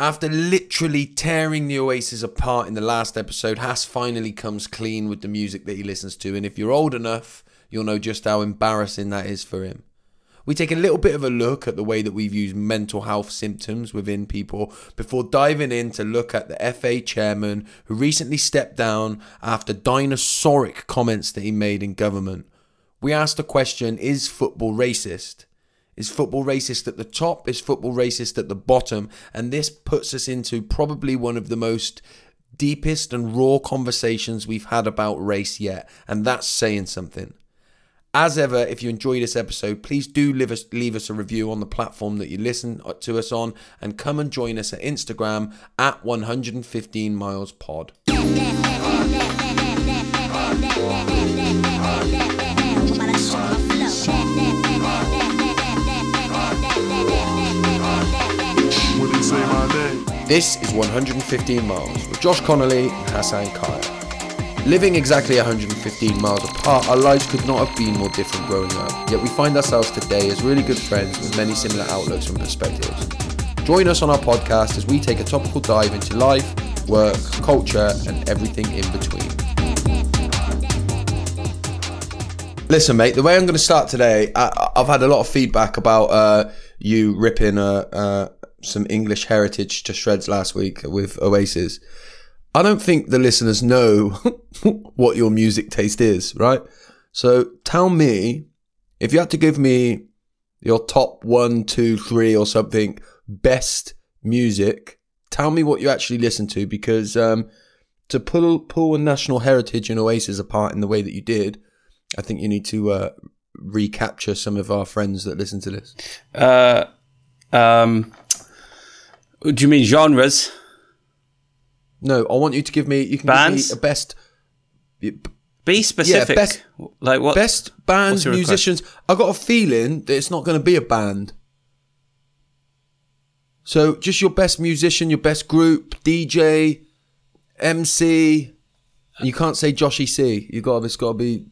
After literally tearing the Oasis apart in the last episode, Haas finally comes clean with the music that he listens to, and if you're old enough, you'll know just how embarrassing that is for him. We take a little bit of a look at the way that we've used mental health symptoms within people before diving in to look at the FA chairman who recently stepped down after dinosauric comments that he made in government. We asked the question Is football racist? Is football racist at the top? Is football racist at the bottom? And this puts us into probably one of the most deepest and raw conversations we've had about race yet. And that's saying something. As ever, if you enjoy this episode, please do leave us, leave us a review on the platform that you listen uh, to us on and come and join us at Instagram at 115 miles pod. This is 115 Miles with Josh Connolly and Hassan Kaya. Living exactly 115 miles apart, our lives could not have been more different growing up, yet we find ourselves today as really good friends with many similar outlooks and perspectives. Join us on our podcast as we take a topical dive into life, work, culture, and everything in between. Listen, mate, the way I'm going to start today, I, have had a lot of feedback about uh, you ripping a, uh, some English heritage to shreds last week with Oasis. I don't think the listeners know what your music taste is, right? So tell me if you had to give me your top one, two, three, or something best music. Tell me what you actually listen to because um, to pull pull a national heritage and Oasis apart in the way that you did, I think you need to uh, recapture some of our friends that listen to this. Uh, um, do you mean genres? No, I want you to give me. You can Bands? give me a best. Be specific. Yeah, best- like what? Best bands, request? musicians. I got a feeling that it's not going to be a band. So just your best musician, your best group, DJ, MC. You can't say Joshy C. You got it's got to be.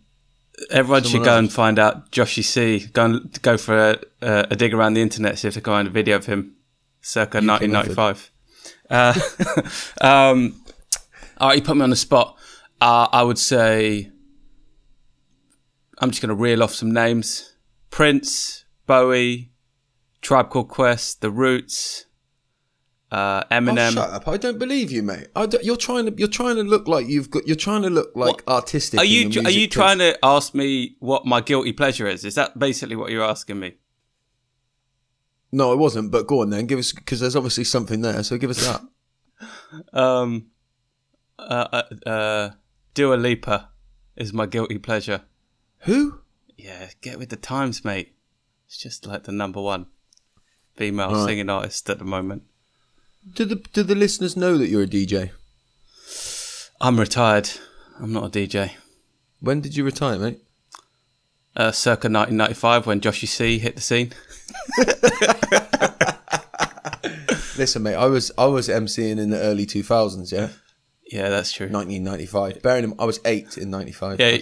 Everyone should go else. and find out Joshy C. Go and go for a, a, a dig around the internet, see if they can find a video of him, circa UK 1995. Uh, um, all right, you put me on the spot. Uh, I would say I'm just going to reel off some names: Prince, Bowie, Tribe Called Quest, The Roots, uh, Oh, Eminem. shut up! I don't believe you, mate. You're trying to. You're trying to look like you've got. You're trying to look like artistic. Are you are you taste. trying to ask me what my guilty pleasure is? Is that basically what you're asking me? No, it wasn't. But go on then. Give us because there's obviously something there. So give us that. Um, uh, uh, uh, Dua Lipa is my guilty pleasure. Who? Yeah, get with the times, mate. It's just like the number one female Right. singing artist at the moment. Do the do the listeners know that you're a DJ? I'm retired. I'm not a DJ. When did you retire, mate? Uh, circa 1995 when Joshy C hit the scene. Listen, mate, I was I was MCing in the early 2000s, yeah, Yeah, that's true. 1995. Bearing in, I was eight in 95. Yeah.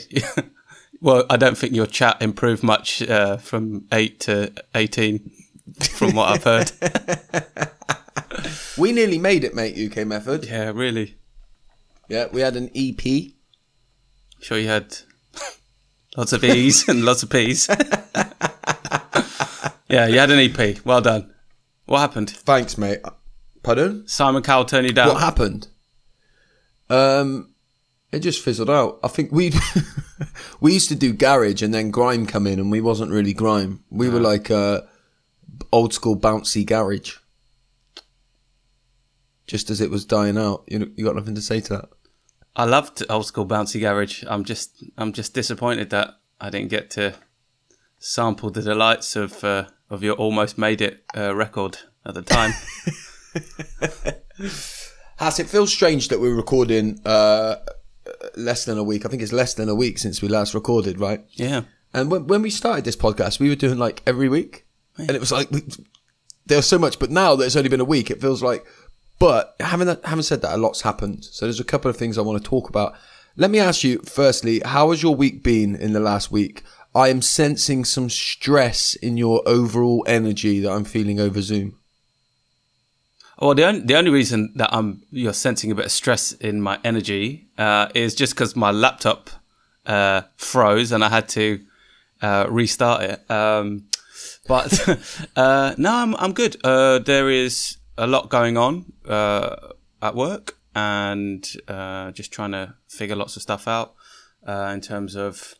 well, I don't think your chat improved much uh, from eight to eighteen, from what I've heard. we nearly made it, mate. UK Method. yeah, really. Yeah, we had an EP. Sure, you had lots of E's and lots of P's. yeah, you had an EP. Well done. What happened? Thanks, mate. Pardon? Simon Cowell turned you down. What happened? Um, it just fizzled out. I think we we used to do garage and then grime come in, and we wasn't really grime. We were like uh, old school bouncy garage. Just as it was dying out, you you got nothing to say to that. I loved old school bouncy garage. I'm just, I'm just disappointed that I didn't get to sample the delights of uh, of your almost made it uh, record at the time. Has it feels strange that we're recording uh, less than a week? I think it's less than a week since we last recorded, right? yeah, And when, when we started this podcast, we were doing like every week, and it was like we, there was so much. But now that it's only been a week, it feels like. But having that, having said that, a lot's happened. So there's a couple of things I want to talk about. Let me ask you firstly, how has your week been in the last week? I am sensing some stress in your overall energy that I'm feeling over Zoom. Well, the only, the only reason that I'm you're sensing a bit of stress in my energy uh, is just because my laptop uh, froze and I had to uh, restart it. Um, but uh, no, I'm I'm good. Uh, there is a lot going on uh, at work and uh, just trying to figure lots of stuff out uh, in terms of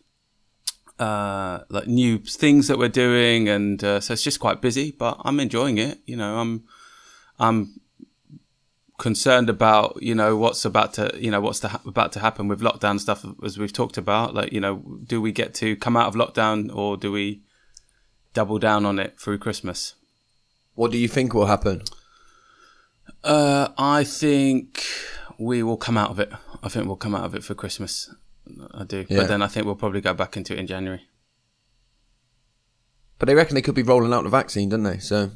uh, like new things that we're doing, and so it's just quite busy. But I'm enjoying it. You know, I'm I'm concerned about you know what's about to you know what's ha- about to happen with lockdown stuff as we've talked about like you know do we get to come out of lockdown or do we double down on it through christmas what do you think will happen uh, i think we will come out of it i think we'll come out of it for christmas i do yeah. but then i think we'll probably go back into it in january but they reckon they could be rolling out the vaccine don't they so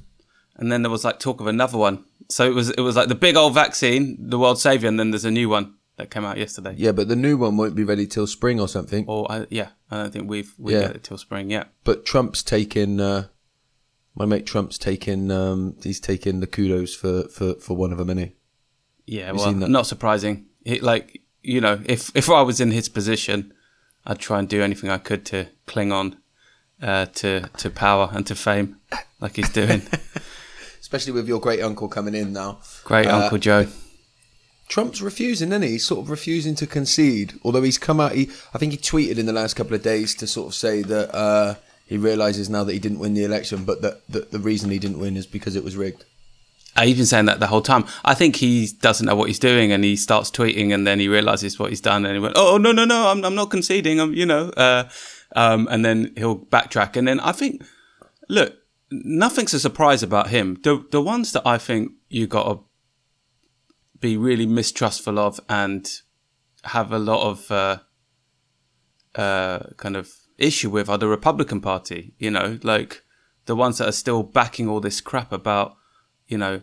and then there was like talk of another one. So it was it was like the big old vaccine, the world savior, and then there's a new one that came out yesterday. Yeah, but the new one won't be ready till spring or something. Or uh, yeah, I don't think we've we yeah. get it till spring. Yeah, but Trump's taking. Uh, my mate Trump's taking. Um, he's taking the kudos for for for one of them, he? Yeah, well, not surprising. He, like you know, if if I was in his position, I'd try and do anything I could to cling on uh, to to power and to fame, like he's doing. especially with your great uncle coming in now. Great uh, Uncle Joe. Trump's refusing, isn't he? He's sort of refusing to concede. Although he's come out, he I think he tweeted in the last couple of days to sort of say that uh, he realizes now that he didn't win the election, but that, that the reason he didn't win is because it was rigged. I've been saying that the whole time. I think he doesn't know what he's doing, and he starts tweeting, and then he realizes what he's done, and he went, "Oh no, no, no, I'm, I'm not conceding. I'm, you know," uh, um, and then he'll backtrack, and then I think, look, nothing's a surprise about him. The the ones that I think you got to be really mistrustful of and have a lot of uh, uh, kind of issue with are the Republican Party. You know, like the ones that are still backing all this crap about you know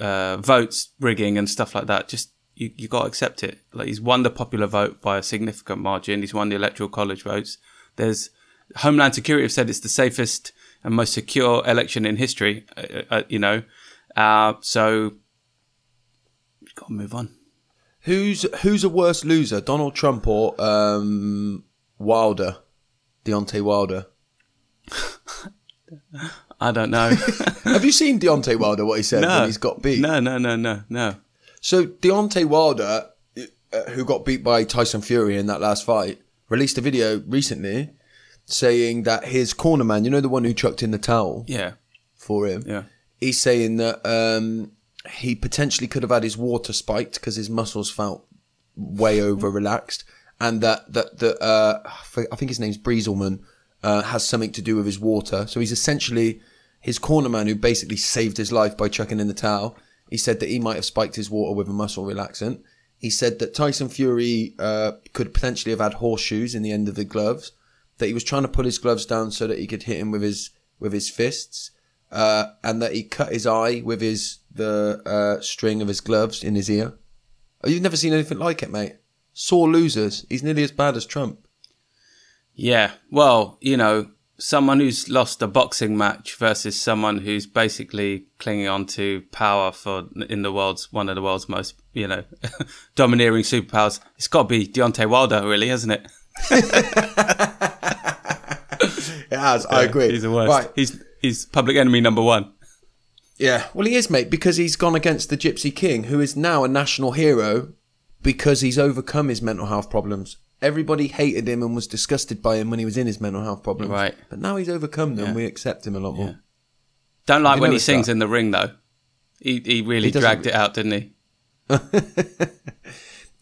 uh, votes rigging and stuff like that. Just you you got to accept it. Like he's won the popular vote by a significant margin. He's won the electoral college votes. There's Homeland Security have said it's the safest and most secure election in history. Uh, uh, you know, uh, so we've got to move on. Who's who's a worse loser, Donald Trump or um, Wilder, Deontay Wilder? I don't know. Have you seen Deontay Wilder? What he said no. when he's got beat? No, no, no, no, no. So Deontay Wilder, uh, who got beat by Tyson Fury in that last fight, released a video recently saying that his corner man, you know, the one who chucked in the towel, yeah, for him, yeah, he's saying that um, he potentially could have had his water spiked because his muscles felt way over relaxed, and that that that uh, I think his name's Breezelman uh, has something to do with his water. So he's essentially his corner man who basically saved his life by chucking in the towel. He said that he might have spiked his water with a muscle relaxant. He said that Tyson Fury uh, could potentially have had horseshoes in the end of the gloves that he was trying to pull his gloves down so that he could hit him with his with his fists, uh, and that he cut his eye with his the uh, string of his gloves in his ear. Oh, you've never seen anything like it, mate. Sore losers. He's nearly as bad as Trump. Yeah, well, you know, someone who's lost a boxing match versus someone who's basically clinging on to power for in the world's one of the world's most you know domineering superpowers. It's got to be Deontay Wilder, really, hasn't it? it has. Yeah, I agree. He's the worst. Right. He's he's public enemy number one. Yeah, well, he is, mate, because he's gone against the Gypsy King, who is now a national hero because he's overcome his mental health problems. Everybody hated him and was disgusted by him when he was in his mental health problems. Right. But now he's overcome them. Yeah. We accept him a lot more. Yeah. Don't like when he sings that? in the ring, though. He he really he dragged it out, didn't he?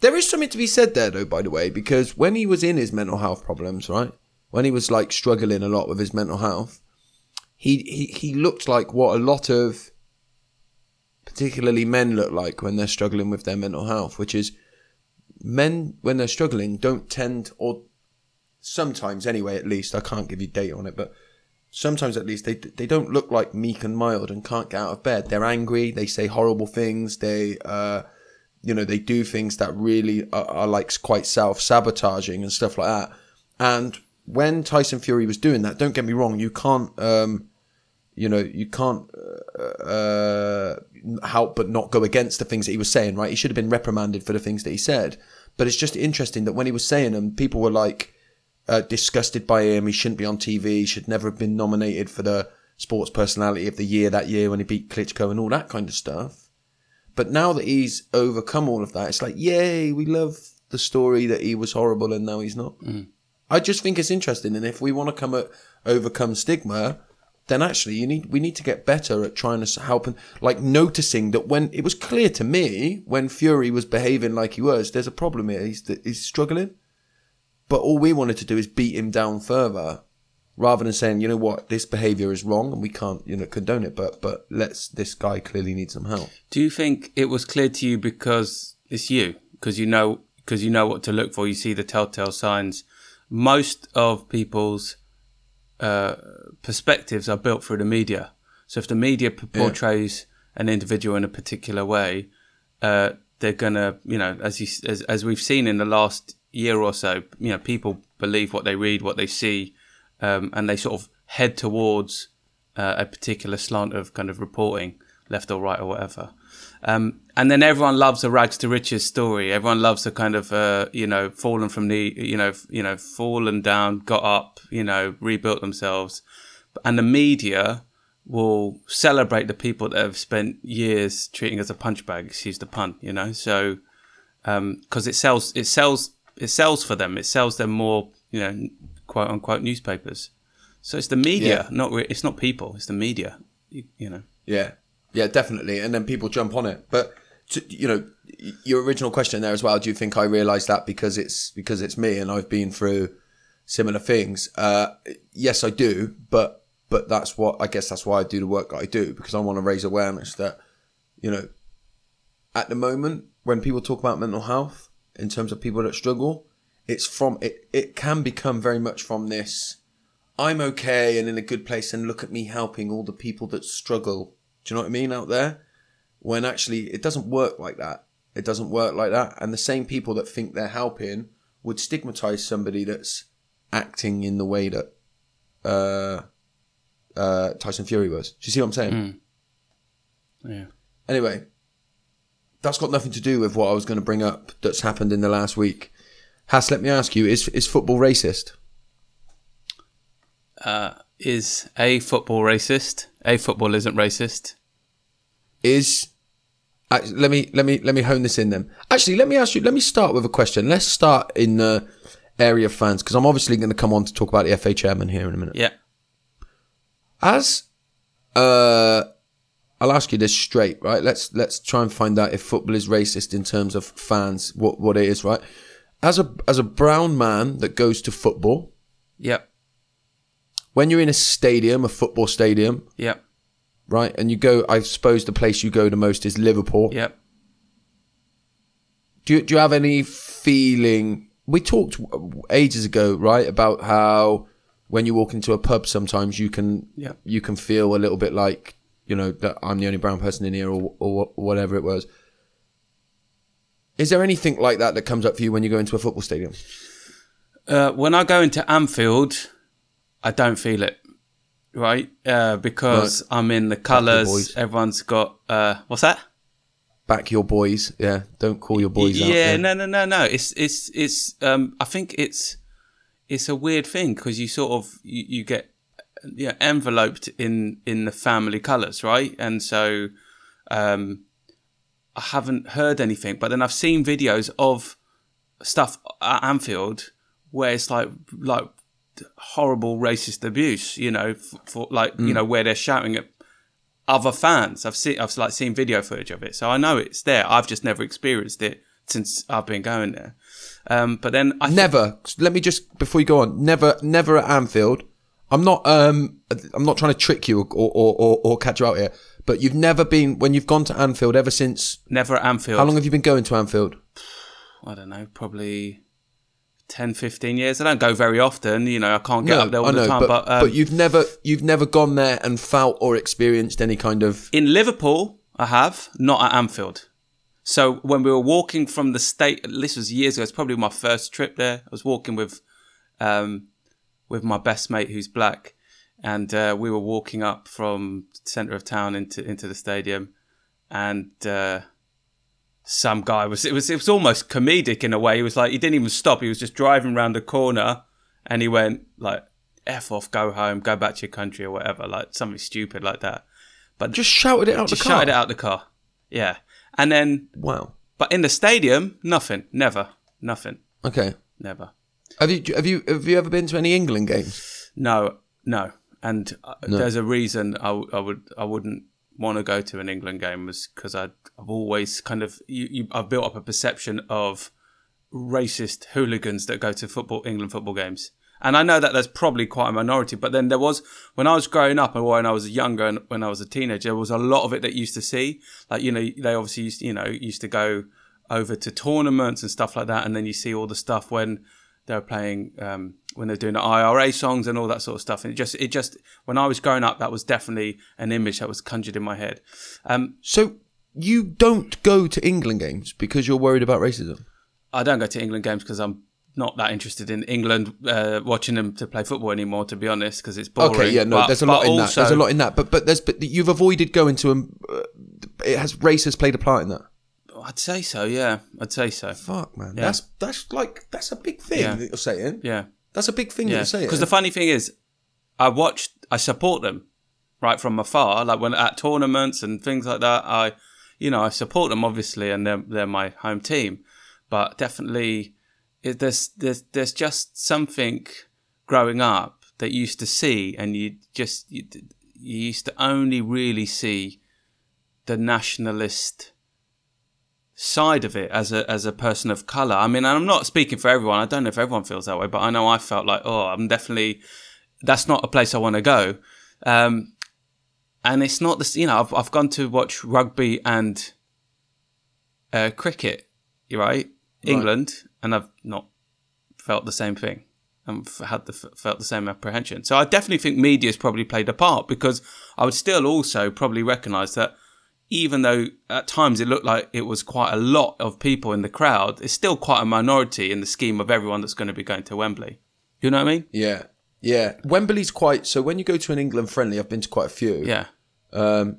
there is something to be said there, though, by the way, because when he was in his mental health problems, right? when he was like struggling a lot with his mental health, he he, he looked like what a lot of particularly men look like when they're struggling with their mental health, which is men when they're struggling don't tend or sometimes anyway at least I can't give you data on it, but sometimes at least they they don't look like meek and mild and can't get out of bed. They're angry. They say horrible things. They uh, you know they do things that really are, are like quite self sabotaging and stuff like that. And when Tyson Fury was doing that, don't get me wrong, you can't um, you know, you can't uh, help but not go against the things that he was saying, right? He should have been reprimanded for the things that he said. But it's just interesting that when he was saying them, people were like uh, disgusted by him. He shouldn't be on TV. He should never have been nominated for the sports personality of the year that year when he beat Klitschko and all that kind of stuff. But now that he's overcome all of that, it's like, yay, we love the story that he was horrible and now he's not. Mm. I just think it's interesting, and if we want to come at overcome stigma, then actually you need we need to get better at trying to help and like noticing that when it was clear to me when Fury was behaving like he was, there's a problem here. He's he's struggling, but all we wanted to do is beat him down further, rather than saying, you know what, this behaviour is wrong and we can't you know condone it. But but let's this guy clearly needs some help. Do you think it was clear to you because it's you, because you know, because you know what to look for? You see the telltale signs. Most of people's uh, perspectives are built through the media. So if the media p- Yeah. portrays an individual in a particular way, uh, they're gonna, you know, as you as as we've seen in the last year or so, you know, people believe what they read, what they see, um, and they sort of head towards uh, a particular slant of kind of reporting, left or right or whatever. Um, and then everyone loves a rags to riches story. Everyone loves a kind of, uh, you know, fallen from the, you know, you know, fallen down, got up, you know, rebuilt themselves. And the media will celebrate the people that have spent years treating as a punch bag. Excuse the pun, you know. So because it sells, it sells, it sells for them. It sells them more, you know, quote unquote newspapers. So it's the media, Yeah. not re- it's not people. It's the media. You, you know. Yeah, yeah, definitely. And then people jump on it. But to, you know, your original question there as well. Do you think I realised that because it's because it's me and I've been through similar things? Uh, yes, I do. But but that's what I guess that's why I do the work that I do because I want to raise awareness that you know at the moment when people talk about mental health in terms of people that struggle, it's from it. It can become very much from this. I'm okay and in a good place, and look at me helping all the people that struggle. Do you know what I mean out there? When actually it doesn't work like that. It doesn't work like that. And the same people that think they're helping would stigmatize somebody that's acting in the way that uh, uh, Tyson Fury was. Do you see what I'm saying? Yeah. Anyway, that's got nothing to do with what I was going to bring up that's happened in the last week. Has, let me ask you: Is is football racist? Uh, is a football racist? A football isn't racist. Is uh, let me let me let me hone this in then. Actually, let me ask you. Let me start with a question. Let's start in the area of fans because I'm obviously going to come on to talk about the FA chairman here in a minute. Yeah. As uh, I'll ask you this straight, right? Let's let's try and find out if football is racist in terms of fans, what what it is, right? As a as a brown man that goes to football, Yeah. when you're in a stadium, a football stadium, Yep. Right, and you go, I suppose the place you go the most is Liverpool. Yep. Do you, do you have any feeling? We talked ages ago, right, about how when you walk into a pub, sometimes you can Yeah. you can feel a little bit like you know that I'm the only brown person in here, or or whatever it was. Is there anything like that that comes up for you when you go into a football stadium? Uh, when I go into Anfield, I don't feel it, right? Uh, because I'm in the colours. Everyone's got uh, what's that? Back your boys, yeah. Don't call your boys out. yeah, no, no, no, no. It's it's it's. Um, I think it's it's a weird thing because you sort of you, you get yeah enveloped in in the family colours, right? And so um, I haven't heard anything, but then I've seen videos of stuff at Anfield where it's like like horrible racist abuse, you know, for, for like you know where they're shouting at other fans. I've seen I've like seen video footage of it, so I know it's there. I've just never experienced it since I've been going there. Um, but then I Never. Let me just before you go on. Never, never at Anfield. I'm not. Um, I'm not trying to trick you or or, or, or catch you out here. But you've never been when you've gone to Anfield ever since. never at Anfield. How long have you been going to Anfield? I don't know, probably 10, 15 years. I don't go very often. You know, I can't get up there all I the time. but, But, um, but you've never you've never gone there and felt or experienced any kind of. in Liverpool, I have not at Anfield. So when we were walking from the state, this was years ago. It's probably my first trip there. I was walking with, um, with my best mate who's black, and uh, we were walking up from the centre of town into into the stadium, and uh, some guy was it was it was almost comedic in a way. He was like he didn't even stop. He was just driving around the corner, and he went like "f off, go home, go back to your country" or whatever, like something stupid like that. But Just shouted it out the car. shouted it out the car. Yeah, and then Wow. but in the stadium, nothing, never, nothing, Okay. never. Have you have you have you ever been to any England games? No, no. And uh, there's a reason I, w- I would I wouldn't want to go to an England game was because I've always kind of you, you, I've built up a perception of racist hooligans that go to football England football games. And I know that there's probably quite a minority, but then there was when I was growing up and when I was younger and when I was a teenager, there was a lot of it that used to see. Like you know, they obviously used you know used to go over to tournaments and stuff like that, and then you see all the stuff when they're playing um, when they're doing the IRA songs and all that sort of stuff. And it just it just when I was growing up, that was definitely an image that was conjured in my head. Um, So you don't go to England games because you're worried about racism. I don't go to England games because I'm not that interested in England uh, watching them to play football anymore. To be honest, because it's boring. Okay, yeah, no, But- there's a lot in that. There's a lot in that. But but there's but you've avoided going to them. Uh, it has race has played a part in that. I'd say so. Yeah, I'd say so. Fuck man, Yeah. that's that's like that's a big thing Yeah. that you're saying. Yeah, That's a big thing yeah. you're saying. Because the eh? funny thing is, I watched, I support them right from afar. Like when at tournaments and things like that, I, you know, I support them obviously, and they're they're my home team. But definitely, it, there's there's there's just something growing up that you used to see, and you just you, you used to only really see the nationalist side of it as a as a person of color. I mean, I'm not speaking for everyone. I don't know if everyone feels that way, but I know I felt like, oh, I'm definitely that's not a place I want to go. Um, and it's not this, you know, I've I've gone to watch rugby and uh, cricket, right, England, and I've not felt the same thing. and had the felt the same apprehension. So I definitely think media's probably played a part because I would still also probably recognise that even though at times it looked like it was quite a lot of people in the crowd, it's still quite a minority in the scheme of everyone that's going to be going to Wembley. You know what I mean? Yeah, yeah. Wembley's quite. So when you go to an England friendly, I've been to quite a few. Yeah, um,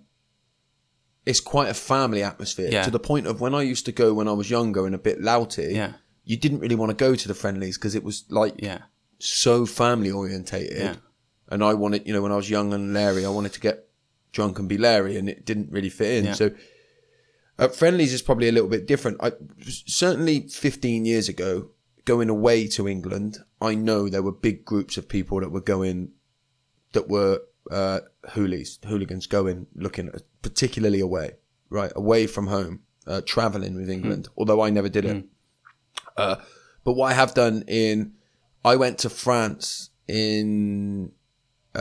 it's quite a family atmosphere Yeah. to the point of when I used to go when I was younger and a bit louty. Yeah. You didn't really want to go to the friendlies because it was like yeah, so family orientated. Yeah. And I wanted, you know, when I was young and Larry, I wanted to get drunk and be Larry, and it didn't really fit in. Yeah. So at friendlies is probably a little bit different. I certainly 15 years ago, going away to England, I know there were big groups of people that were going, that were uh, hoolies, hooligans going, looking at, particularly away, right, away from home, uh, traveling with England. Hmm. Although I never did it. Uh, but what I have done in, I went to France in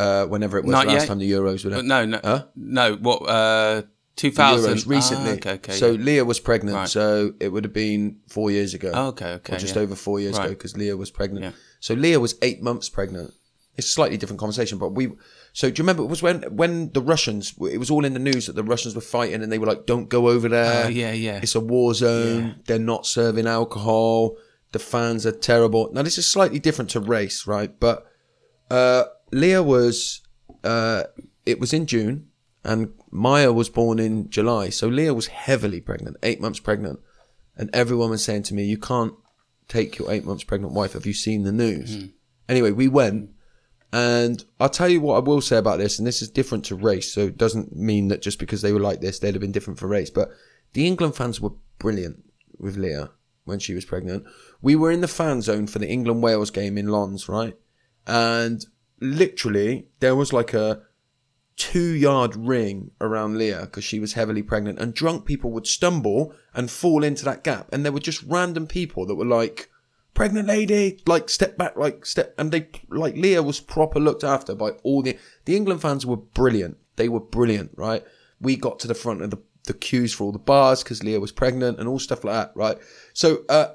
uh, whenever it was Not last yet. time the Euros were there. No, no, Huh? no. What? Uh, two The thousand Euros recently. okay, okay. so yeah. Leah was pregnant, Right. so it would have been four years ago. Oh, okay, okay, Or just yeah. over four years ago Right. because Leah was pregnant. Yeah. So Leah was eight months pregnant. It's a slightly different conversation, but we. So do you remember it was when when the Russians? It was all in the news that the Russians were fighting, and they were like, "Don't go over there. Oh, yeah, yeah. It's a war zone. They're not serving alcohol. The fans are terrible." Now this is slightly different to race, right? But uh, Leah was. Uh, it was in June, and Maya was born in July. So Leah was heavily pregnant, eight months pregnant, and everyone was saying to me, "You can't take your eight months pregnant wife. Have you seen the news?" Anyway, we went, and I'll tell you what I will say about this, and this is different to race, so it doesn't mean that just because they were like this, they'd have been different for race. But the England fans were brilliant with Leah when she was pregnant. We were in the fan zone for the England Wales game in Lens, right? And literally, there was like a two yard ring around Leah because she was heavily pregnant, and drunk people would stumble and fall into that gap. And there were just random people that were like, pregnant lady, like step back, like step, and they like Leah was proper looked after by all the the England fans were brilliant. They were brilliant, right? We got to the front of the the queues for all the bars because Leah was pregnant and all stuff like that, right? So uh,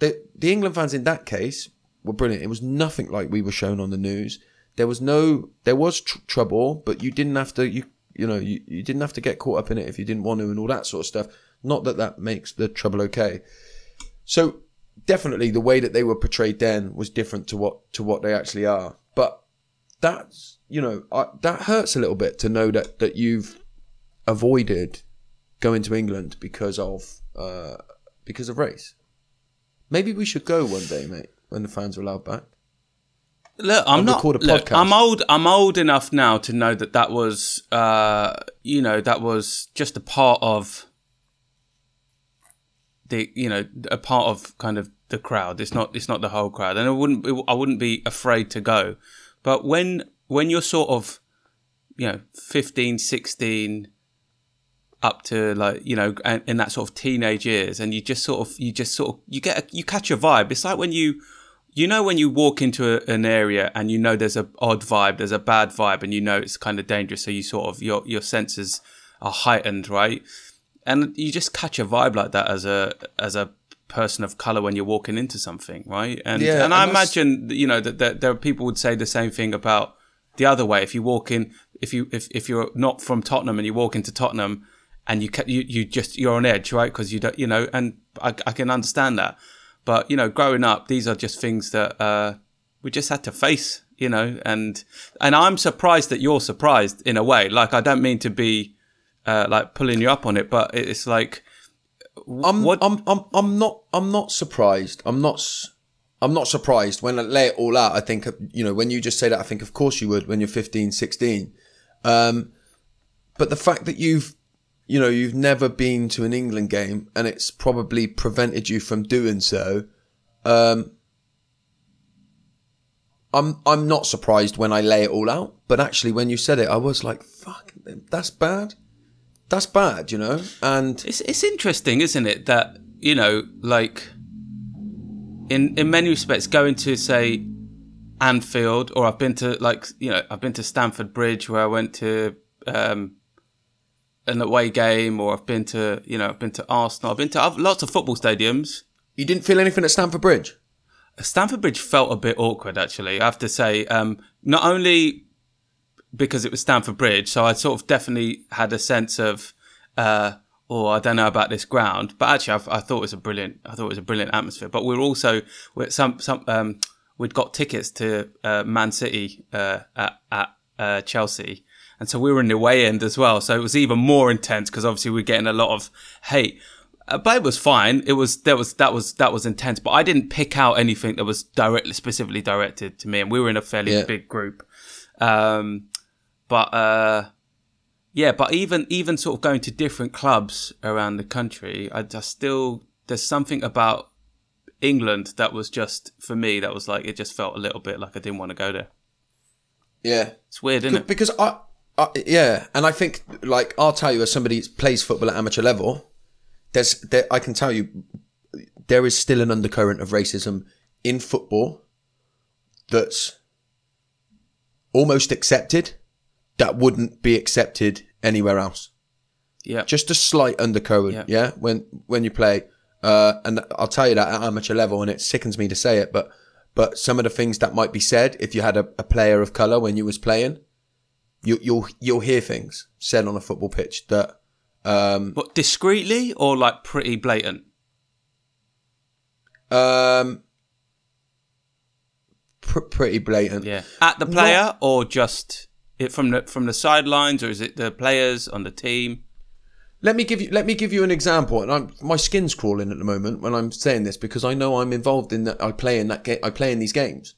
the the England fans in that case were brilliant. It was nothing like we were shown on the news. There was no, there was tr- trouble, but you didn't have to, you you know, you, you didn't have to get caught up in it if you didn't want to and all that sort of stuff. Not that that makes the trouble okay. So definitely the way that they were portrayed then was different to what to what they actually are. But that's you know I, that hurts a little bit to know that that you've avoided going to England because of uh, because of race. Maybe we should go one day, mate, when the fans are allowed back. Look, I'm not. Look. I'm old. I'm old enough now to know that that was, uh, you know, that was just a part of the, you know, a part of kind of the crowd. It's not. It's not the whole crowd, and I wouldn't. I wouldn't be afraid to go. But when when you're sort of, you know, 15, 16, up to like you know in that sort of teenage years and you just sort of you just sort of you get a, you catch a vibe it's like when you you know when you walk into a, an area and you know there's a odd vibe there's a bad vibe and you know it's kind of dangerous so you sort of your your senses are heightened right? And you just catch a vibe like that as a as a person of color when you're walking into something right? And Yeah, and I and imagine you know that, that there are people would say the same thing about the other way. If you walk in if you if, if you're not from Tottenham and you walk into Tottenham and you you you just you're on edge right? Because you don't you know and I, I can understand that but you know growing up these are just things that uh we just had to face you know and and I'm surprised that you're surprised in a way like I don't mean to be uh like pulling you up on it but it's like I'm, What- I'm, I'm, I'm not, I'm not surprised. I'm not, I'm not surprised when I lay it all out. I think, you know, when you just say that, I think, of course you would when you're 15, 16. Um, but the fact that you've, you know, you've never been to an England game and it's probably prevented you from doing so. Um, I'm, I'm not surprised when I lay it all out, but actually when you said it, I was like, fuck, that's bad. That's bad, you know? And It's it's interesting, isn't it, that you know, like in in many respects, going to say Anfield, or I've been to like you know, I've been to Stamford Bridge where I went to um, an away game, or I've been to you know, I've been to Arsenal, I've been to oth- lots of football stadiums. you didn't feel anything at Stamford Bridge? Stamford Bridge felt a bit awkward, actually. I have to say, um, not only because it was Stamford Bridge, so I sort of definitely had a sense of, uh, oh, I don't know about this ground, but actually, I, I thought it was a brilliant, I thought it was a brilliant atmosphere. But we're also with some some um, we'd got tickets to uh, Man City uh, at at uh, Chelsea. And so we were in the way end as well. So it was even more intense because obviously we we're getting a lot of hate. Uh, but it was fine. It was there was that was that was intense. But I didn't pick out anything that was directly specifically directed to me, and we were in a fairly Yeah. big group. Um, but uh, yeah, but even even sort of going to different clubs around the country, I just still there's something about England that was just for me that was like it just felt a little bit like I didn't want to go there. Yeah. It's weird, isn't it? Because I, I, yeah, and I think like I'll tell you, as somebody that plays football at amateur level, there's there, I can tell you, there is still an undercurrent of racism in football that's almost accepted that wouldn't be accepted anywhere else. Yeah, Just a slight undercurrent, Yeah. yeah. When when you play, uh, and I'll tell you that at amateur level, and it sickens me to say it, but but some of the things that might be said if you had a, a player of color when you was playing, you you'll you'll hear things said on a football pitch that um What discreetly or like pretty blatant? um pr- pretty blatant. Yeah, at the player or just it from the from the sidelines, or is it the players on the team? Let me give you let me give you an example, and I'm, my skin's crawling at the moment when I'm saying this because I know I'm involved in that. I play in that game. I play in these games,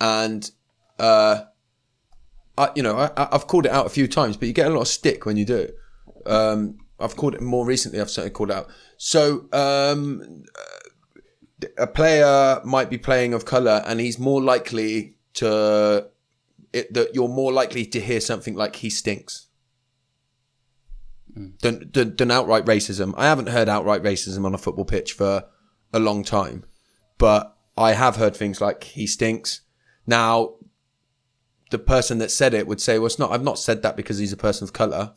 and uh, I you know I, I've called it out a few times, but you get a lot of stick when you do it. Um, I've called it more recently. I've certainly called it out. So um, a player might be playing of color, and he's more likely to it, that you're more likely to hear something like "he stinks." than, than, than outright racism. I haven't heard outright racism on a football pitch for a long time, but I have heard things like "he stinks." Now, the person that said it would say, "Well, it's not. I've not said that because he's a person of color.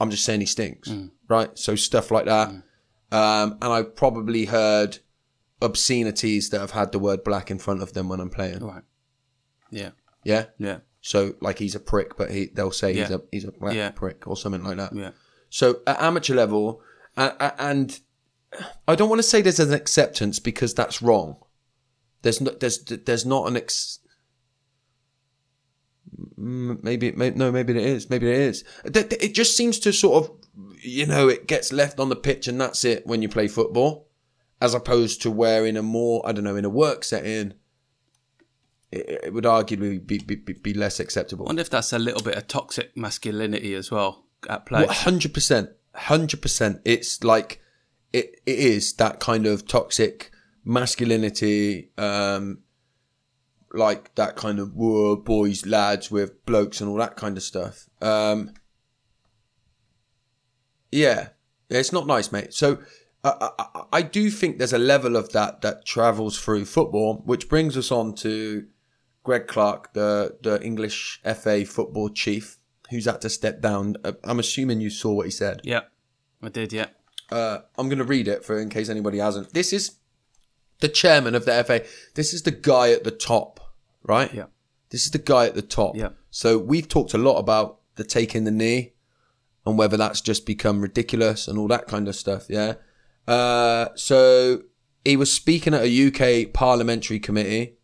I'm just saying he stinks." Right? So stuff like that. Um, and I've probably heard obscenities that have had the word black in front of them when I'm playing. Right. Yeah. Yeah. Yeah. So like he's a prick, but he they'll say he's a he's a black Yeah. prick or something like that. Yeah. So at amateur level, uh, and I don't want to say there's an acceptance because that's wrong. There's no, there's there's not an ex. Maybe, may no, maybe it is. Maybe it is. It just seems to sort of, you know, it gets left on the pitch and that's it when you play football, as opposed to where in a more, I don't know, in a work setting, it, would arguably be, be, be- be less acceptable. I wonder if that's a little bit of toxic masculinity as well at play. hundred percent, hundred percent. It's like it, it is that kind of toxic masculinity, um, like that kind of whoa, boys, lads with blokes and all that kind of stuff. Um, yeah, it's not nice, mate. So. I, I, I do think there's a level of that that travels through football, which brings us on to Greg Clarke, the the English FA football chief, who's had to step down. Uh, I'm assuming you saw what he said. Yeah, I did. Yeah. Uh, I'm going to read it for in case anybody hasn't. This is the chairman of the FA. This is the guy at the top, right? Yeah. This is the guy at the top. Yeah. So we've talked a lot about the taking the knee and whether that's just become ridiculous and all that kind of stuff. Yeah. Uh, so he was speaking at a UK parliamentary committee.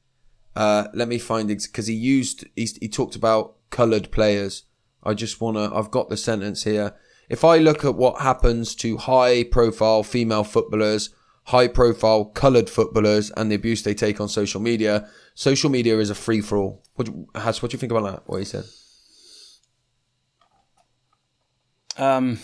Uh, let me find it because he used he, he talked about coloured players. I just wanna I've got the sentence here. If I look at what happens to high profile female footballers, high profile coloured footballers, and the abuse they take on social media, social media is a free for all. What, do- what do you think about that? What he said? Um,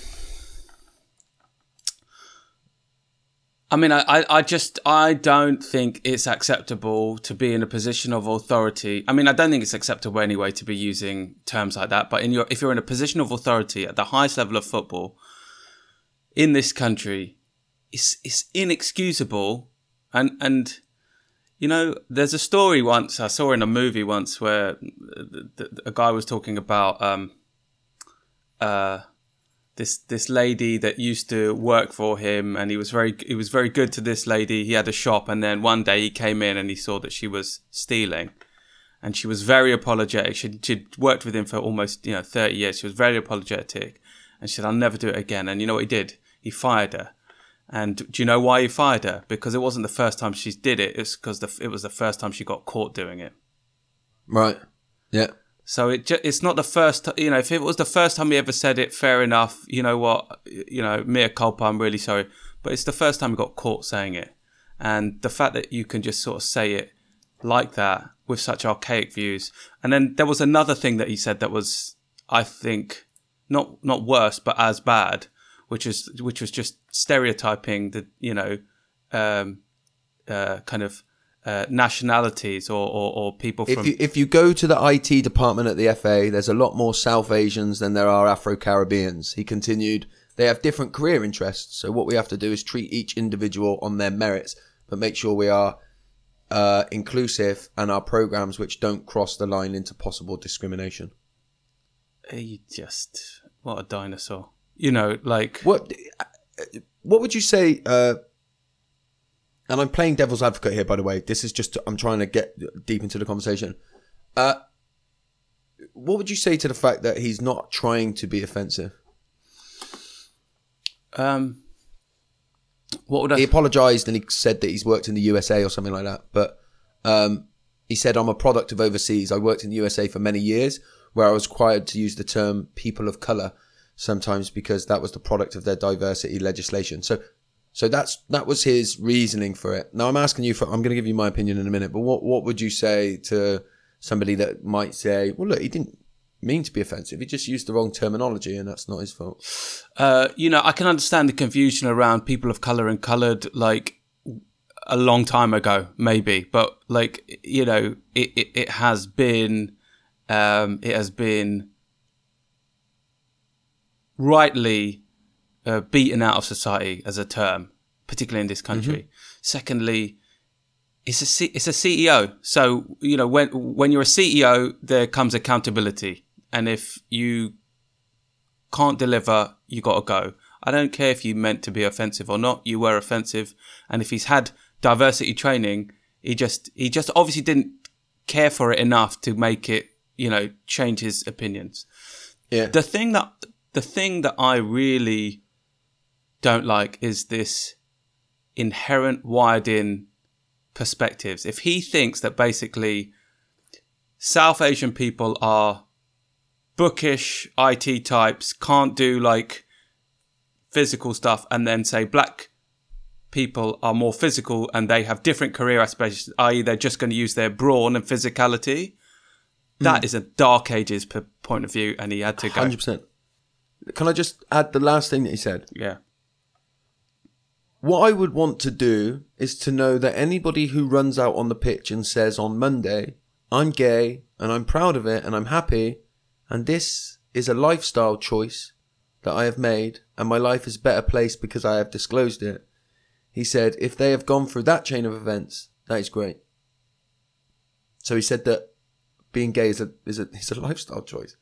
I mean, I, I, I just I don't think it's acceptable to be in a position of authority. I mean, I don't think it's acceptable anyway to be using terms like that. But in your if you're in a position of authority at the highest level of football in this country, it's it's inexcusable. And and you know, there's a story once I saw in a movie once where the, the, a guy was talking about um uh this this lady that used to work for him and he was very he was very good to this lady. He had a shop and then one day he came in and he saw that she was stealing. And she was very apologetic. She she'd worked with him for almost you know 30 years. She was very apologetic and she said I'll never do it again. And you know what he did? He fired her and do you know why he fired her because it wasn't the first time she did it it's because the, it was the first time she got caught doing it Right. Yeah. so it ju- it's not the first, t- you know, if it was the first time he ever said it, fair enough. You know what, you know, mea culpa, I'm really sorry. But it's the first time he got caught saying it. And the fact that you can just sort of say it like that with such archaic views. And then there was another thing that he said that was, I think, not not worse, but as bad, which is which was just stereotyping the, you know, um, uh, kind of uh, nationalities or, or, or people If you if you go to the IT department at the FA, there's a lot more South Asians than there are Afro Caribbeans. He continued. They have different career interests, so what we have to do is treat each individual on their merits, but make sure we are uh, inclusive and our programs which don't cross the line into possible discrimination. he just what a dinosaur you know like What what would you say? Uh, and I'm playing devil's advocate here, by the way. This is just I'm trying to get deep into the conversation. Uh, what would you say to the fact that he's not trying to be offensive? um what would i He apologized and he said that he's worked in the USA or something like that. But um, he said, "I'm a product of overseas. I worked in the USA for many years, where I was required to use the term people of color sometimes because that was the product of their diversity legislation." So, so that's that was his reasoning for it. Now I'm asking you for. I'm going to give you my opinion in a minute, but what what would you say to somebody that might say, "Well, look, he didn't." mean to be offensive. He just used the wrong terminology, and that's not his fault. uh you know i can understand the confusion around people of color and colored like a long time ago maybe but like you know it it, it has been um it has been rightly uh, beaten out of society as a term particularly in this country secondly it's a C- it's a CEO. So you know when when you're a CEO, there comes accountability, and if you can't deliver, you got to go. I don't care if you meant to be offensive or not. You were offensive, and if he's had diversity training, he just he just obviously didn't care for it enough to make it you know change his opinions. Yeah. The thing that the thing that I really don't like is this inherent wired in perspectives. If he thinks that basically South Asian people are bookish IT types, can't do like physical stuff, and then say black people are more physical and they have different career aspirations, i.e., they're just going to use their brawn and physicality. That hmm. is a dark ages point of view, and he had to go. Hundred percent. Can I just add the last thing that he said? Yeah, What I would want to do is to know that anybody who runs out on the pitch and says on Monday, I'm gay and I'm proud of it and I'm happy, and this is a lifestyle choice that I have made, and my life is a better place because I have disclosed it. He said, if they have gone through that chain of events, that is great. So he said that being gay is a is a is a lifestyle choice.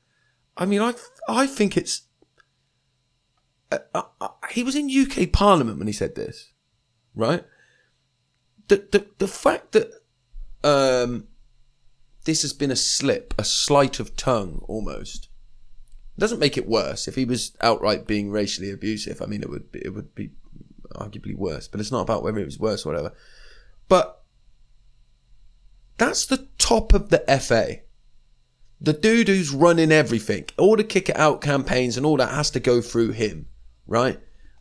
I mean, I I think it's. Uh, uh, uh, he was in UK Parliament when he said this, right? The the the fact that um, this has been a slip, a sleight of tongue, almost doesn't make it worse. If he was outright being racially abusive, I mean, it would be, it would be arguably worse. But it's not about whether it was worse or whatever. But that's the top of the FA. The dude who's running everything, all the kick it out campaigns and all that has to go through him, right?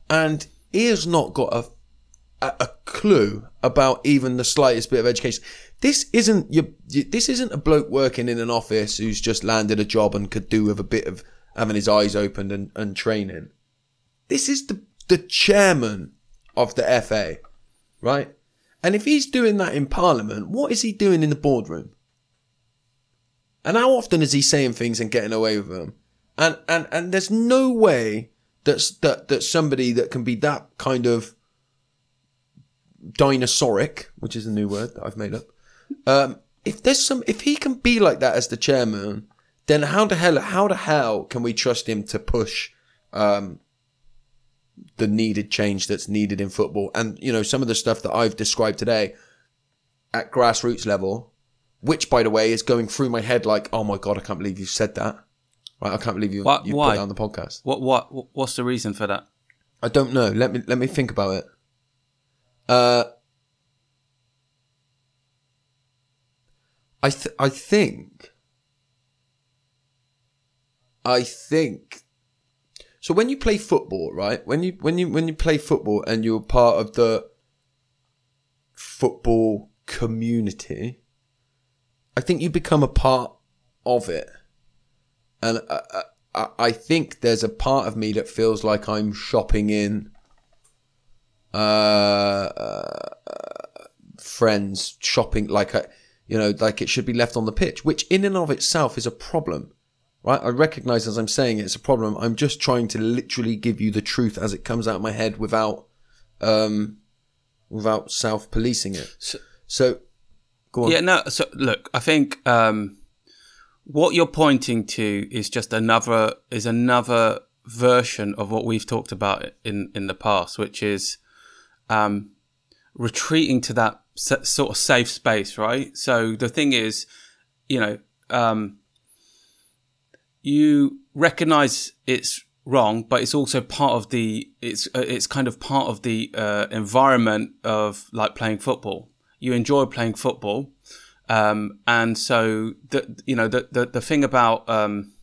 And he has not got a a, a clue about even the slightest bit of education. This isn't your, this isn't a bloke working in an office who's just landed a job and could do with a bit of having his eyes opened and, and training. This is the the chairman of the FA, right? And if he's doing that in Parliament, what is he doing in the boardroom? And how often is he saying things and getting away with them? And and and there's no way that's that that somebody that can be that kind of dinosauric, which is a new word that I've made up. Um, if there's some, if he can be like that as the chairman, then how the hell, how the hell can we trust him to push um, the needed change that's needed in football? And you know, some of the stuff that I've described today at grassroots level, which by the way is going through my head like, oh my god, I can't believe you said that. Right, I can't believe you What- you why? put that on the podcast. what what what's the reason for that? I don't know. Let me let me think about it. Uh, I th- I think I think so. When you play football, right? When you when you when you play football and you're part of the football community, I think you become a part of it, and I, I, I- I think there's a part of me that feels like I'm shopping in uh, uh, friends shopping like a, you know like it should be left on the pitch which in and of itself is a problem right? I recognize as i'm saying it's a problem. I'm just trying to literally give you the truth as it comes out of my head without um without self policing it. So- so go on. Yeah, no. So look, I think um, what you're pointing to is just another is another version of what we've talked about in in the past, which is um, retreating to that sort of safe space, right? So the thing is, you know, um, you recognize it's wrong, but it's also part of the it's uh, it's kind of part of the uh, environment of like playing football. You enjoy playing football, um, and so the you know the the, the thing about um,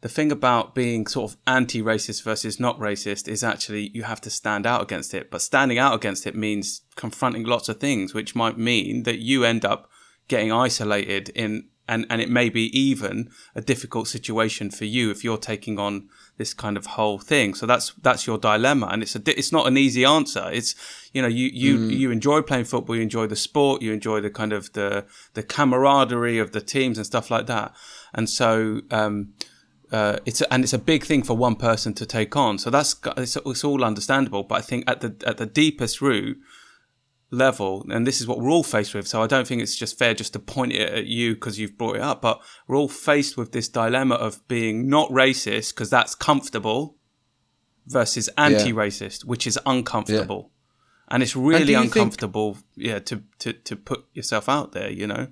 the thing about being sort of anti-racist versus not racist is actually you have to stand out against it. But standing out against it means confronting lots of things, which might mean that you end up getting isolated in and, and it may be even a difficult situation for you if you're taking on this kind of whole thing. So that's that's your dilemma, and it's a it's not an easy answer. It's you know you you you enjoy playing football, you enjoy the sport, you enjoy the kind of the the camaraderie of the teams and stuff like that, and so. Um, uh, it's a, and it's a big thing for one person to take on. So that's it's, it's all understandable. But I think at the at the deepest root level, and this is what we're all faced with. So I don't think it's just fair just to point it at you because you've brought it up. But we're all faced with this dilemma of being not racist because that's comfortable versus anti-racist, which is uncomfortable. And it's really do you think- uncomfortable, yeah, to, to, to put yourself out there, you know?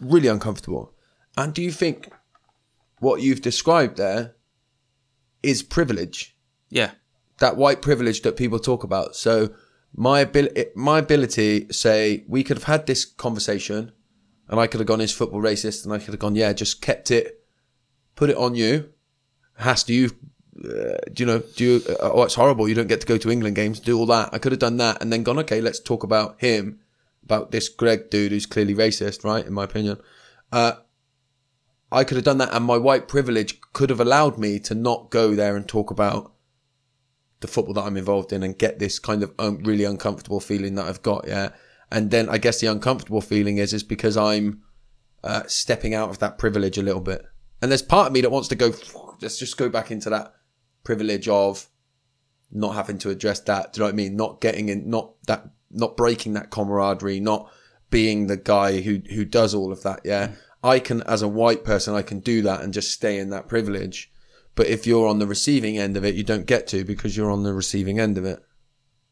really uncomfortable. And do you think what you've described there is privilege? Yeah. That white privilege that people talk about. So my ability, my ability, say we could have had this conversation, and I could have gone, is football racist? And I could have gone, yeah, just kept it, put it on you. Has do you, uh, do you know, do you, uh, oh, it's horrible. You don't get to go to England games, do all that. I could have done that and then gone, okay, let's talk about him, about this Greg dude who's clearly racist, right? In my opinion. Uh, I could have done that and my white privilege could have allowed me to not go there and talk about the football that I'm involved in and get this kind of um, really uncomfortable feeling that I've got. Yeah. And then I guess the uncomfortable feeling is, is because I'm uh, stepping out of that privilege a little bit. And there's part of me that wants to go, let's just go back into that privilege of not having to address that. Do you know what I mean? Not getting in, not that, not breaking that camaraderie, not being the guy who, who does all of that. Yeah. I can, as a white person, I can do that and just stay in that privilege. But if you're on the receiving end of it, you don't get to because you're on the receiving end of it.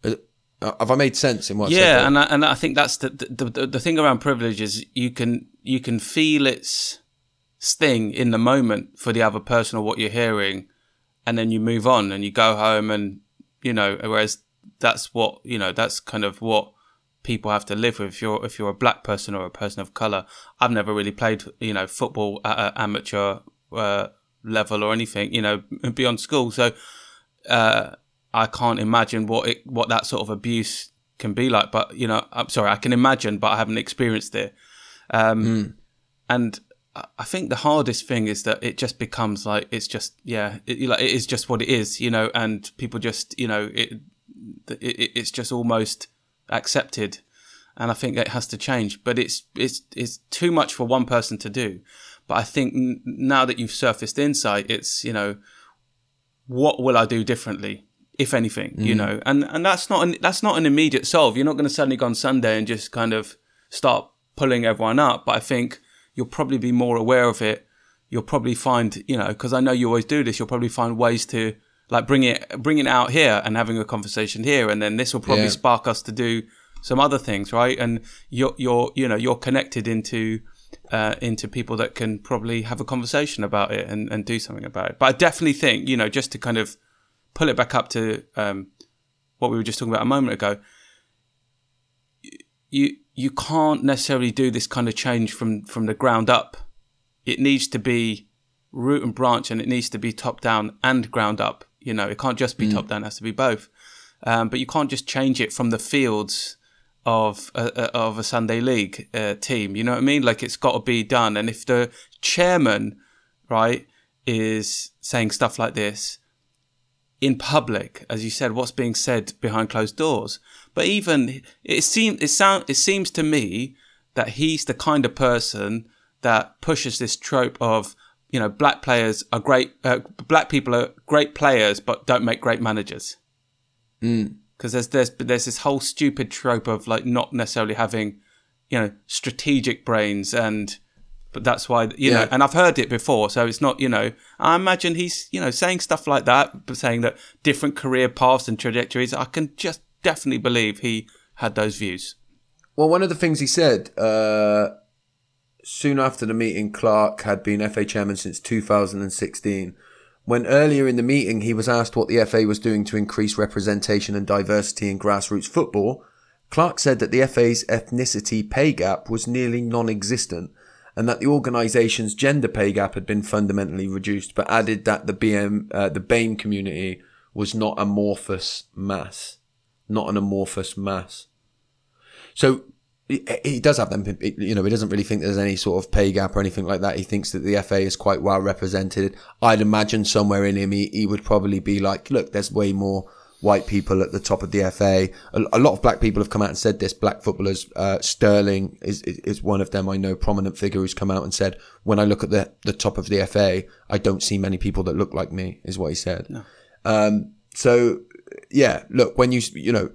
Uh, have I made sense in what? Yeah, and I, and I think that's the, the the the thing around privilege is you can you can feel its sting in the moment for the other person or what you're hearing, and then you move on and you go home and you know whereas that's what you know that's kind of what people have to live with if you're if you're a black person or a person of color i've never really played you know football at an amateur uh, level or anything you know beyond school so uh, i can't imagine what it what that sort of abuse can be like but you know i'm sorry i can imagine but i haven't experienced it um, Mm. and I think the hardest thing is that it just becomes like it's just yeah, it, like it is just what it is, you know, and people just you know it, it it's just almost accepted, and I think it has to change. But it's it's it's too much for one person to do. But I think n- now that you've surfaced insight, it's you know, what will I do differently, if anything, you mm. know, and and that's not an that's not an immediate solve. You're not going to suddenly go on Sunday and just kind of start pulling everyone up. But I think you'll probably be more aware of it. You'll probably find, you know, because I know you always do this. You'll probably find ways to like bring it, bring it out here and having a conversation here, and then this will probably Yeah. spark us to do some other things, right? And you're, you're, you know, you're connected into, uh, into people that can probably have a conversation about it and, and do something about it. But I definitely think, you know, just to kind of pull it back up to um, what we were just talking about a moment ago, you you can't necessarily do this kind of change from from the ground up. It needs to be root and branch, and it needs to be top down and ground up. You know, it can't just be top down; it has to be both. Um, but you can't just change it from the fields of a, of a Sunday league uh, team. You know what I mean? Like it's got to be done. And if the chairman, right, is saying stuff like this, in public, as you said, what's being said behind closed doors. But even it seems it sound it seems to me that he's the kind of person that pushes this trope of you know black players are great, uh, black people are great players, but don't make great managers. Because there's there's there's this whole stupid trope of like not necessarily having you know strategic brains and but that's why you know and i've heard it before so it's not you know i imagine he's you know saying stuff like that but saying that different career paths and trajectories i can just definitely believe he had those views Well, one of the things he said uh, soon after the meeting, Clarke had been FA chairman since 2016. When earlier in the meeting he was asked what the FA was doing to increase representation and diversity in grassroots football, Clarke said that the FA's ethnicity pay gap was nearly non existent and that the organisation's gender pay gap had been fundamentally reduced, but added that the BM, uh, the BAME community was not amorphous mass. Not an amorphous mass. So he, he does have them. You know, he doesn't really think there's any sort of pay gap or anything like that. He thinks that the FA is quite well represented. I'd imagine somewhere in him, he, he would probably be like, look, there's way more white people at the top of the FA. A, a lot of black people have come out and said this. Black footballers, uh, Sterling is, is is one of them. I know prominent figure who's come out and said, when I look at the the top of the FA, I don't see many people that look like me. Is what he said. Um, so yeah, look, when you you know,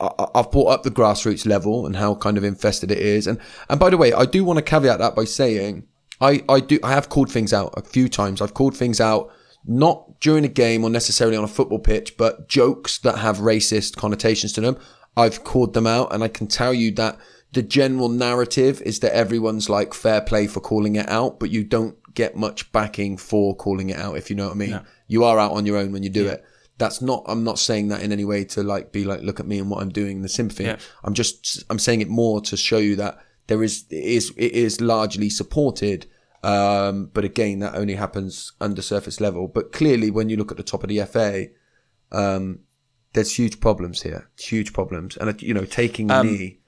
I've brought up the grassroots level and how kind of infested it is, and and by the way, I do want to caveat that by saying I I do I have called things out a few times. I've called things out not during a game or necessarily on a football pitch, but jokes that have racist connotations to them. I've called them out, and I can tell you that the general narrative is that everyone's like fair play for calling it out, but you don't get much backing for calling it out, if you know what I mean. You are out on your own when you do it. That's not, I'm not saying that in any way to like be like, look at me and what I'm doing, in the sympathy. Yeah. I'm just, I'm saying it more to show you that there is it is it is largely supported. Um, but again, that only happens under surface level. But clearly, when you look at the top of the FA, um, there's huge problems here, huge problems, and uh, you know, taking a knee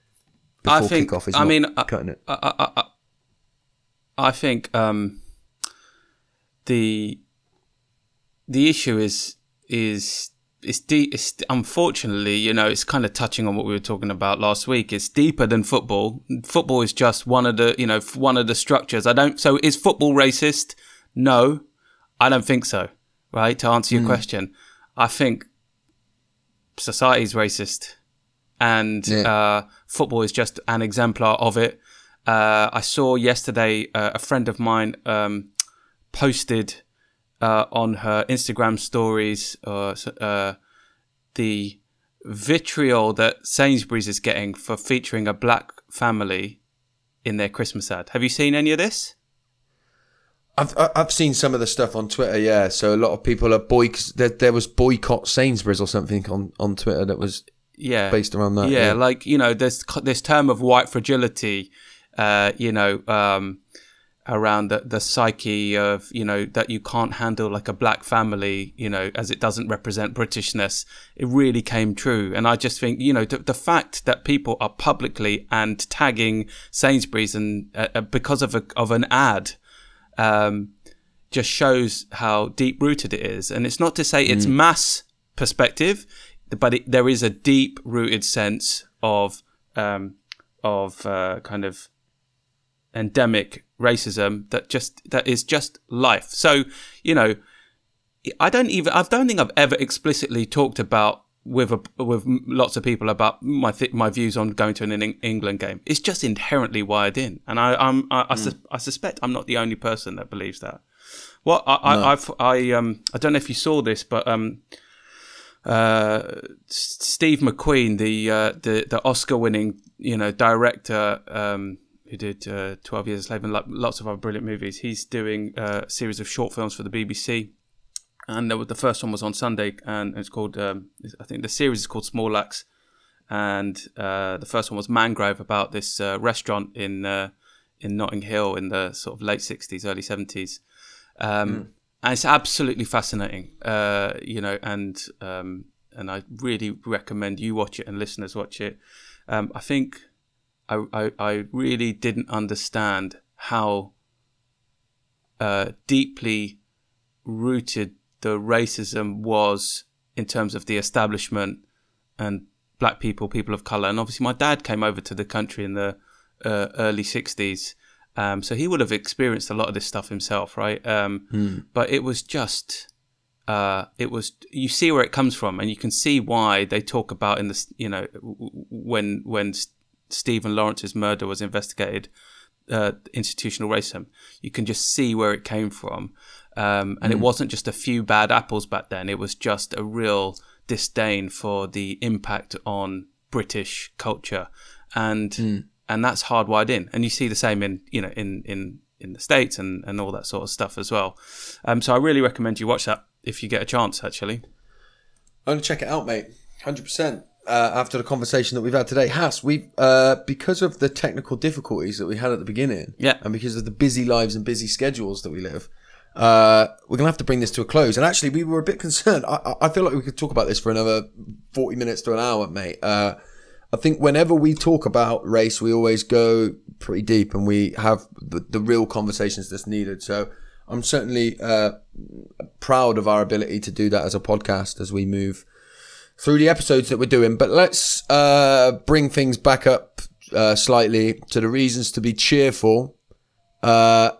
before Um, I think. kickoff is I mean, I, cutting it. I, I, I, I think um, the the issue is is it's deep. It's unfortunately, you know, it's kind of touching on what we were talking about last week. It's deeper than football. Football is just one of the, you know, one of the structures. I don't. So is football racist? No, I don't think so. Right. To answer your question, I think society's racist, and Yeah. uh, football is just an exemplar of it. Uh, I saw yesterday uh, a friend of mine um, posted uh, on her Instagram stories uh, uh, the vitriol that Sainsbury's is getting for featuring a black family in their Christmas ad. Have you seen any of this? I've I've seen some of the stuff on Twitter. Yeah, so a lot of people are boy. There, there was boycott Sainsbury's or something on, on Twitter that was Yeah, based around that. yeah, Yeah, like you know, there's this term of white fragility, uh, you know, um, around the, the psyche of you know that you can't handle like a black family, you know, as it doesn't represent Britishness. It really came true, and I just think you know the, the fact that people are publicly and tagging Sainsbury's and uh, uh, because of a of an ad. Um, just shows how deep rooted it is. And it's not to say it's mass perspective, but it, there is a deep rooted sense of um, of uh, kind of endemic racism that just that is just life. So you know, I don't even I don't think I've ever explicitly talked about with a, with lots of people about my th- my views on going to an Eng- England game. It's just inherently wired in, and I I'm, I I, sus- I suspect I'm not the only person that believes that. Well, I, I I've I um I don't know if you saw this, but um uh Steve McQueen, the uh, the the Oscar winning you know director um who did uh, Twelve Years a Slave and lo- lots of other brilliant movies. He's doing uh, a series of short films for the BBC and there was, the first one was on Sunday, and it's called. Um, I think the series is called Small Axe, and uh, the first one was Mangrove about this uh, restaurant in uh, in Notting Hill in the sort of late sixties, early seventies, um, and it's absolutely fascinating. Uh, you know, and um, and I really recommend you watch it and listeners watch it. Um, I think I, I I really didn't understand how uh, deeply rooted the racism was in terms of the establishment and black people, people of color. And obviously, my dad came over to the country in the uh, early 60s. Um, so he would have experienced a lot of this stuff himself, right? Um, But it was just, uh, it was, you see where it comes from and you can see why they talk about in this, you know, when, when Stephen Lawrence's murder was investigated, uh, institutional racism, you can just see where it came from. Um, and it wasn't just a few bad apples back then. It was just a real disdain for the impact on British culture, and and that's hardwired in. And you see the same in you know in in in the states and and all that sort of stuff as well. Um, so I really recommend you watch that if you get a chance. Actually, I'm gonna check it out, mate. Hundred percent. Uh, after the conversation that we've had today, Has we uh, because of the technical difficulties that we had at the beginning, Yeah. and because of the busy lives and busy schedules that we live, uh, we're gonna have to bring this to a close. And actually, we were a bit concerned. I, I- feel like we could talk about this for another forty minutes to an hour, mate. Uh, I think whenever we talk about race, we always go pretty deep and we have the, the real conversations that's needed. So I'm certainly uh, proud of our ability to do that as a podcast as we move through the episodes that we're doing. But let's uh, bring things back up uh, slightly to the reasons to be cheerful. Uh,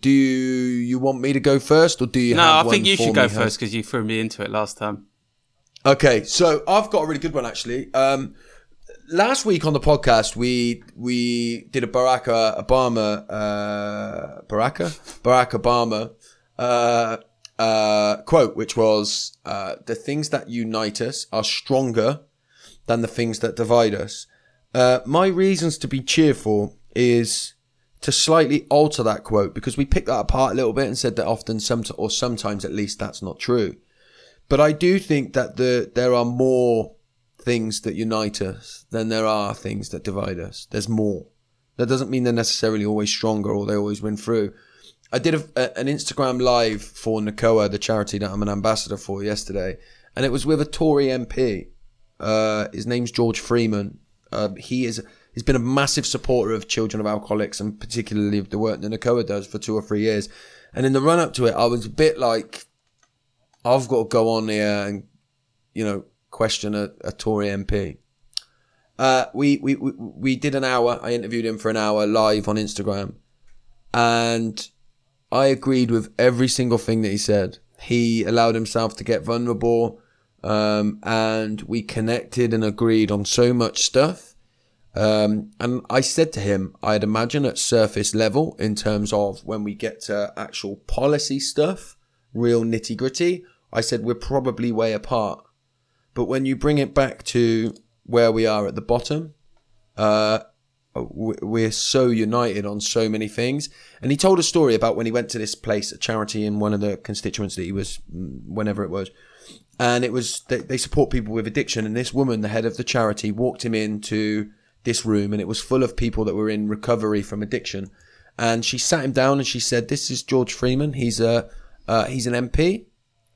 do you want me to go first, or do you? no, I think you should go Has? first because you threw me into it last time. Okay, so I've got a really good one actually. Um, last week on the podcast, we we did a Barack Obama, uh, Barack Barack Obama uh, uh, quote, which was uh, the things that unite us are stronger than the things that divide us. Uh, my reasons to be cheerful is to slightly alter that quote because we picked that apart a little bit and said that often, some or sometimes at least, that's not true. But I do think that the there are more things that unite us than there are things that divide us. There's more. That doesn't mean they're necessarily always stronger or they always win through. I did a, a, an Instagram live for NACOA, the charity that I'm an ambassador for, yesterday, and it was with a Tory MP. Uh, his name's George Freeman. Uh, he is he's been a massive supporter of children of alcoholics and particularly of the work that NACOA does for two or three years. And in the run up to it, I was a bit like, I've got to go on here and, you know, question a, a Tory MP. Uh, we, we, we, we did an hour. I interviewed him for an hour live on Instagram. And I agreed with every single thing that he said. He allowed himself to get vulnerable. Um, and we connected and agreed on so much stuff. Um, and I said to him, I'd imagine at surface level, in terms of when we get to actual policy stuff, real nitty gritty, I said we're probably way apart. But when you bring it back to where we are at the bottom, uh, we're so united on so many things. And he told a story about when he went to this place, a charity in one of the constituents that he was, mm, whenever it was. And it was, they, they support people with addiction. And this woman, the head of the charity, walked him into this room and it was full of people that were in recovery from addiction. And she sat him down and she said, This is George Freeman. He's a, uh, he's an MP.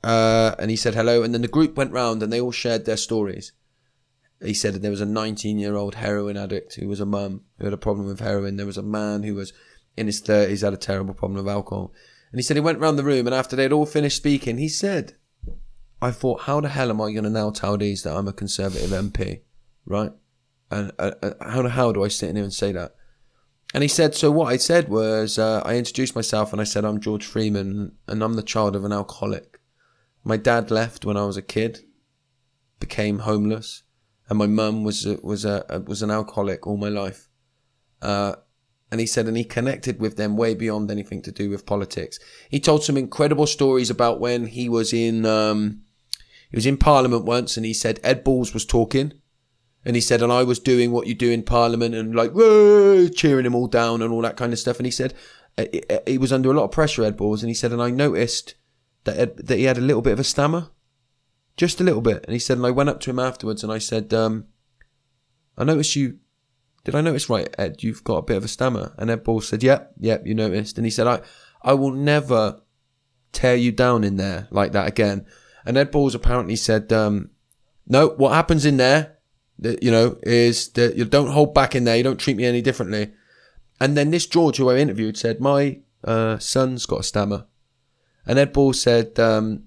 Uh, and he said hello. And then the group went round and they all shared their stories he said there was a 19 year old heroin addict who was a mum who had a problem with heroin. There was a man who was in his 30s, had a terrible problem with alcohol. And he said he went round the room and after they'd all finished speaking, he said, I thought, how the hell am I going to now tell these that I'm a Conservative MP? Right? And uh, uh, how do I sit in here and say that? And he said, so what I said was, uh, I introduced myself and I said, I'm George Freeman and I'm the child of an alcoholic. My dad left when I was a kid, became homeless and my mum was was a, was an alcoholic all my life. Uh, and he said, and he connected with them way beyond anything to do with politics. He told some incredible stories about when he was in um, he was in Parliament once, and he said Ed Balls was talking, and he said, and I was doing what you do in Parliament, and like cheering him all down and all that kind of stuff. And he said uh, uh, he was under a lot of pressure, Ed Balls, and he said, and I noticed that Ed, that he had a little bit of a stammer just a little bit. And he said, and I went up to him afterwards and I said, um, I noticed you. Did I notice right, Ed? You've got a bit of a stammer. And Ed Ball said, Yep, yep, you noticed. And he said, I, I will never tear you down in there like that again. And Ed Balls apparently said, um, No, what happens in there, you know, is that you don't hold back in there. You don't treat me any differently. And then this George, who I interviewed, said, My uh, son's got a stammer. And Ed Ball said, um,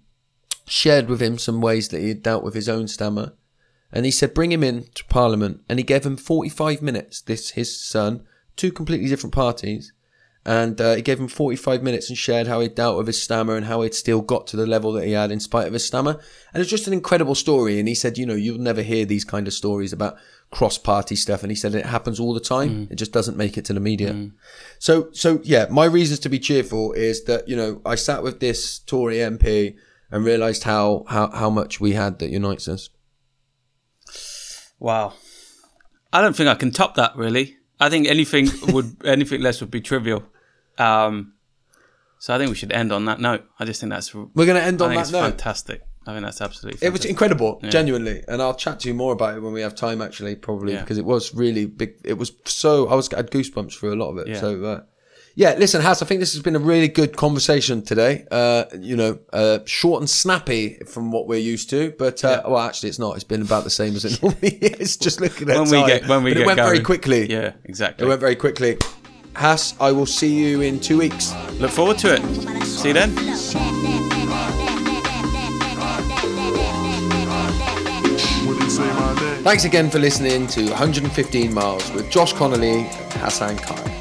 shared with him some ways that he had dealt with his own stammer. And he said, bring him in to Parliament. And he gave him 45 minutes, this, his son, two completely different parties. And uh, he gave him 45 minutes and shared how he dealt with his stammer and how he'd still got to the level that he had in spite of his stammer. And it's just an incredible story. And he said, you know, you'll never hear these kind of stories about cross party stuff. And he said it happens all the time. Mm. It just doesn't make it to the media. Mm. So, so yeah, my reasons to be cheerful is that, you know, I sat with this Tory MP and realised how, how, how much we had that unites us. Wow. I don't think I can top that really. I think anything would anything less would be trivial. Um, so I think we should end on that note. I just think that's we're going to end on that note. Fantastic. I think that's absolutely. Fantastic. It was incredible, yeah. genuinely, and I'll chat to you more about it when we have time. Actually, probably yeah. because it was really big. It was so I was I had goosebumps for a lot of it. Yeah. So uh, yeah, listen, Has, I think this has been a really good conversation today. Uh, you know, uh, short and snappy from what we're used to, but uh, yeah. well, actually, it's not. It's been about the same as it normally is. Just looking at when time. we get when we but get it went going. very quickly. Yeah, exactly. It went very quickly. Has, I will see you in two weeks. Look forward to it. See you then. Thanks again for listening to 115 Miles with Josh Connolly and Hassan Khan.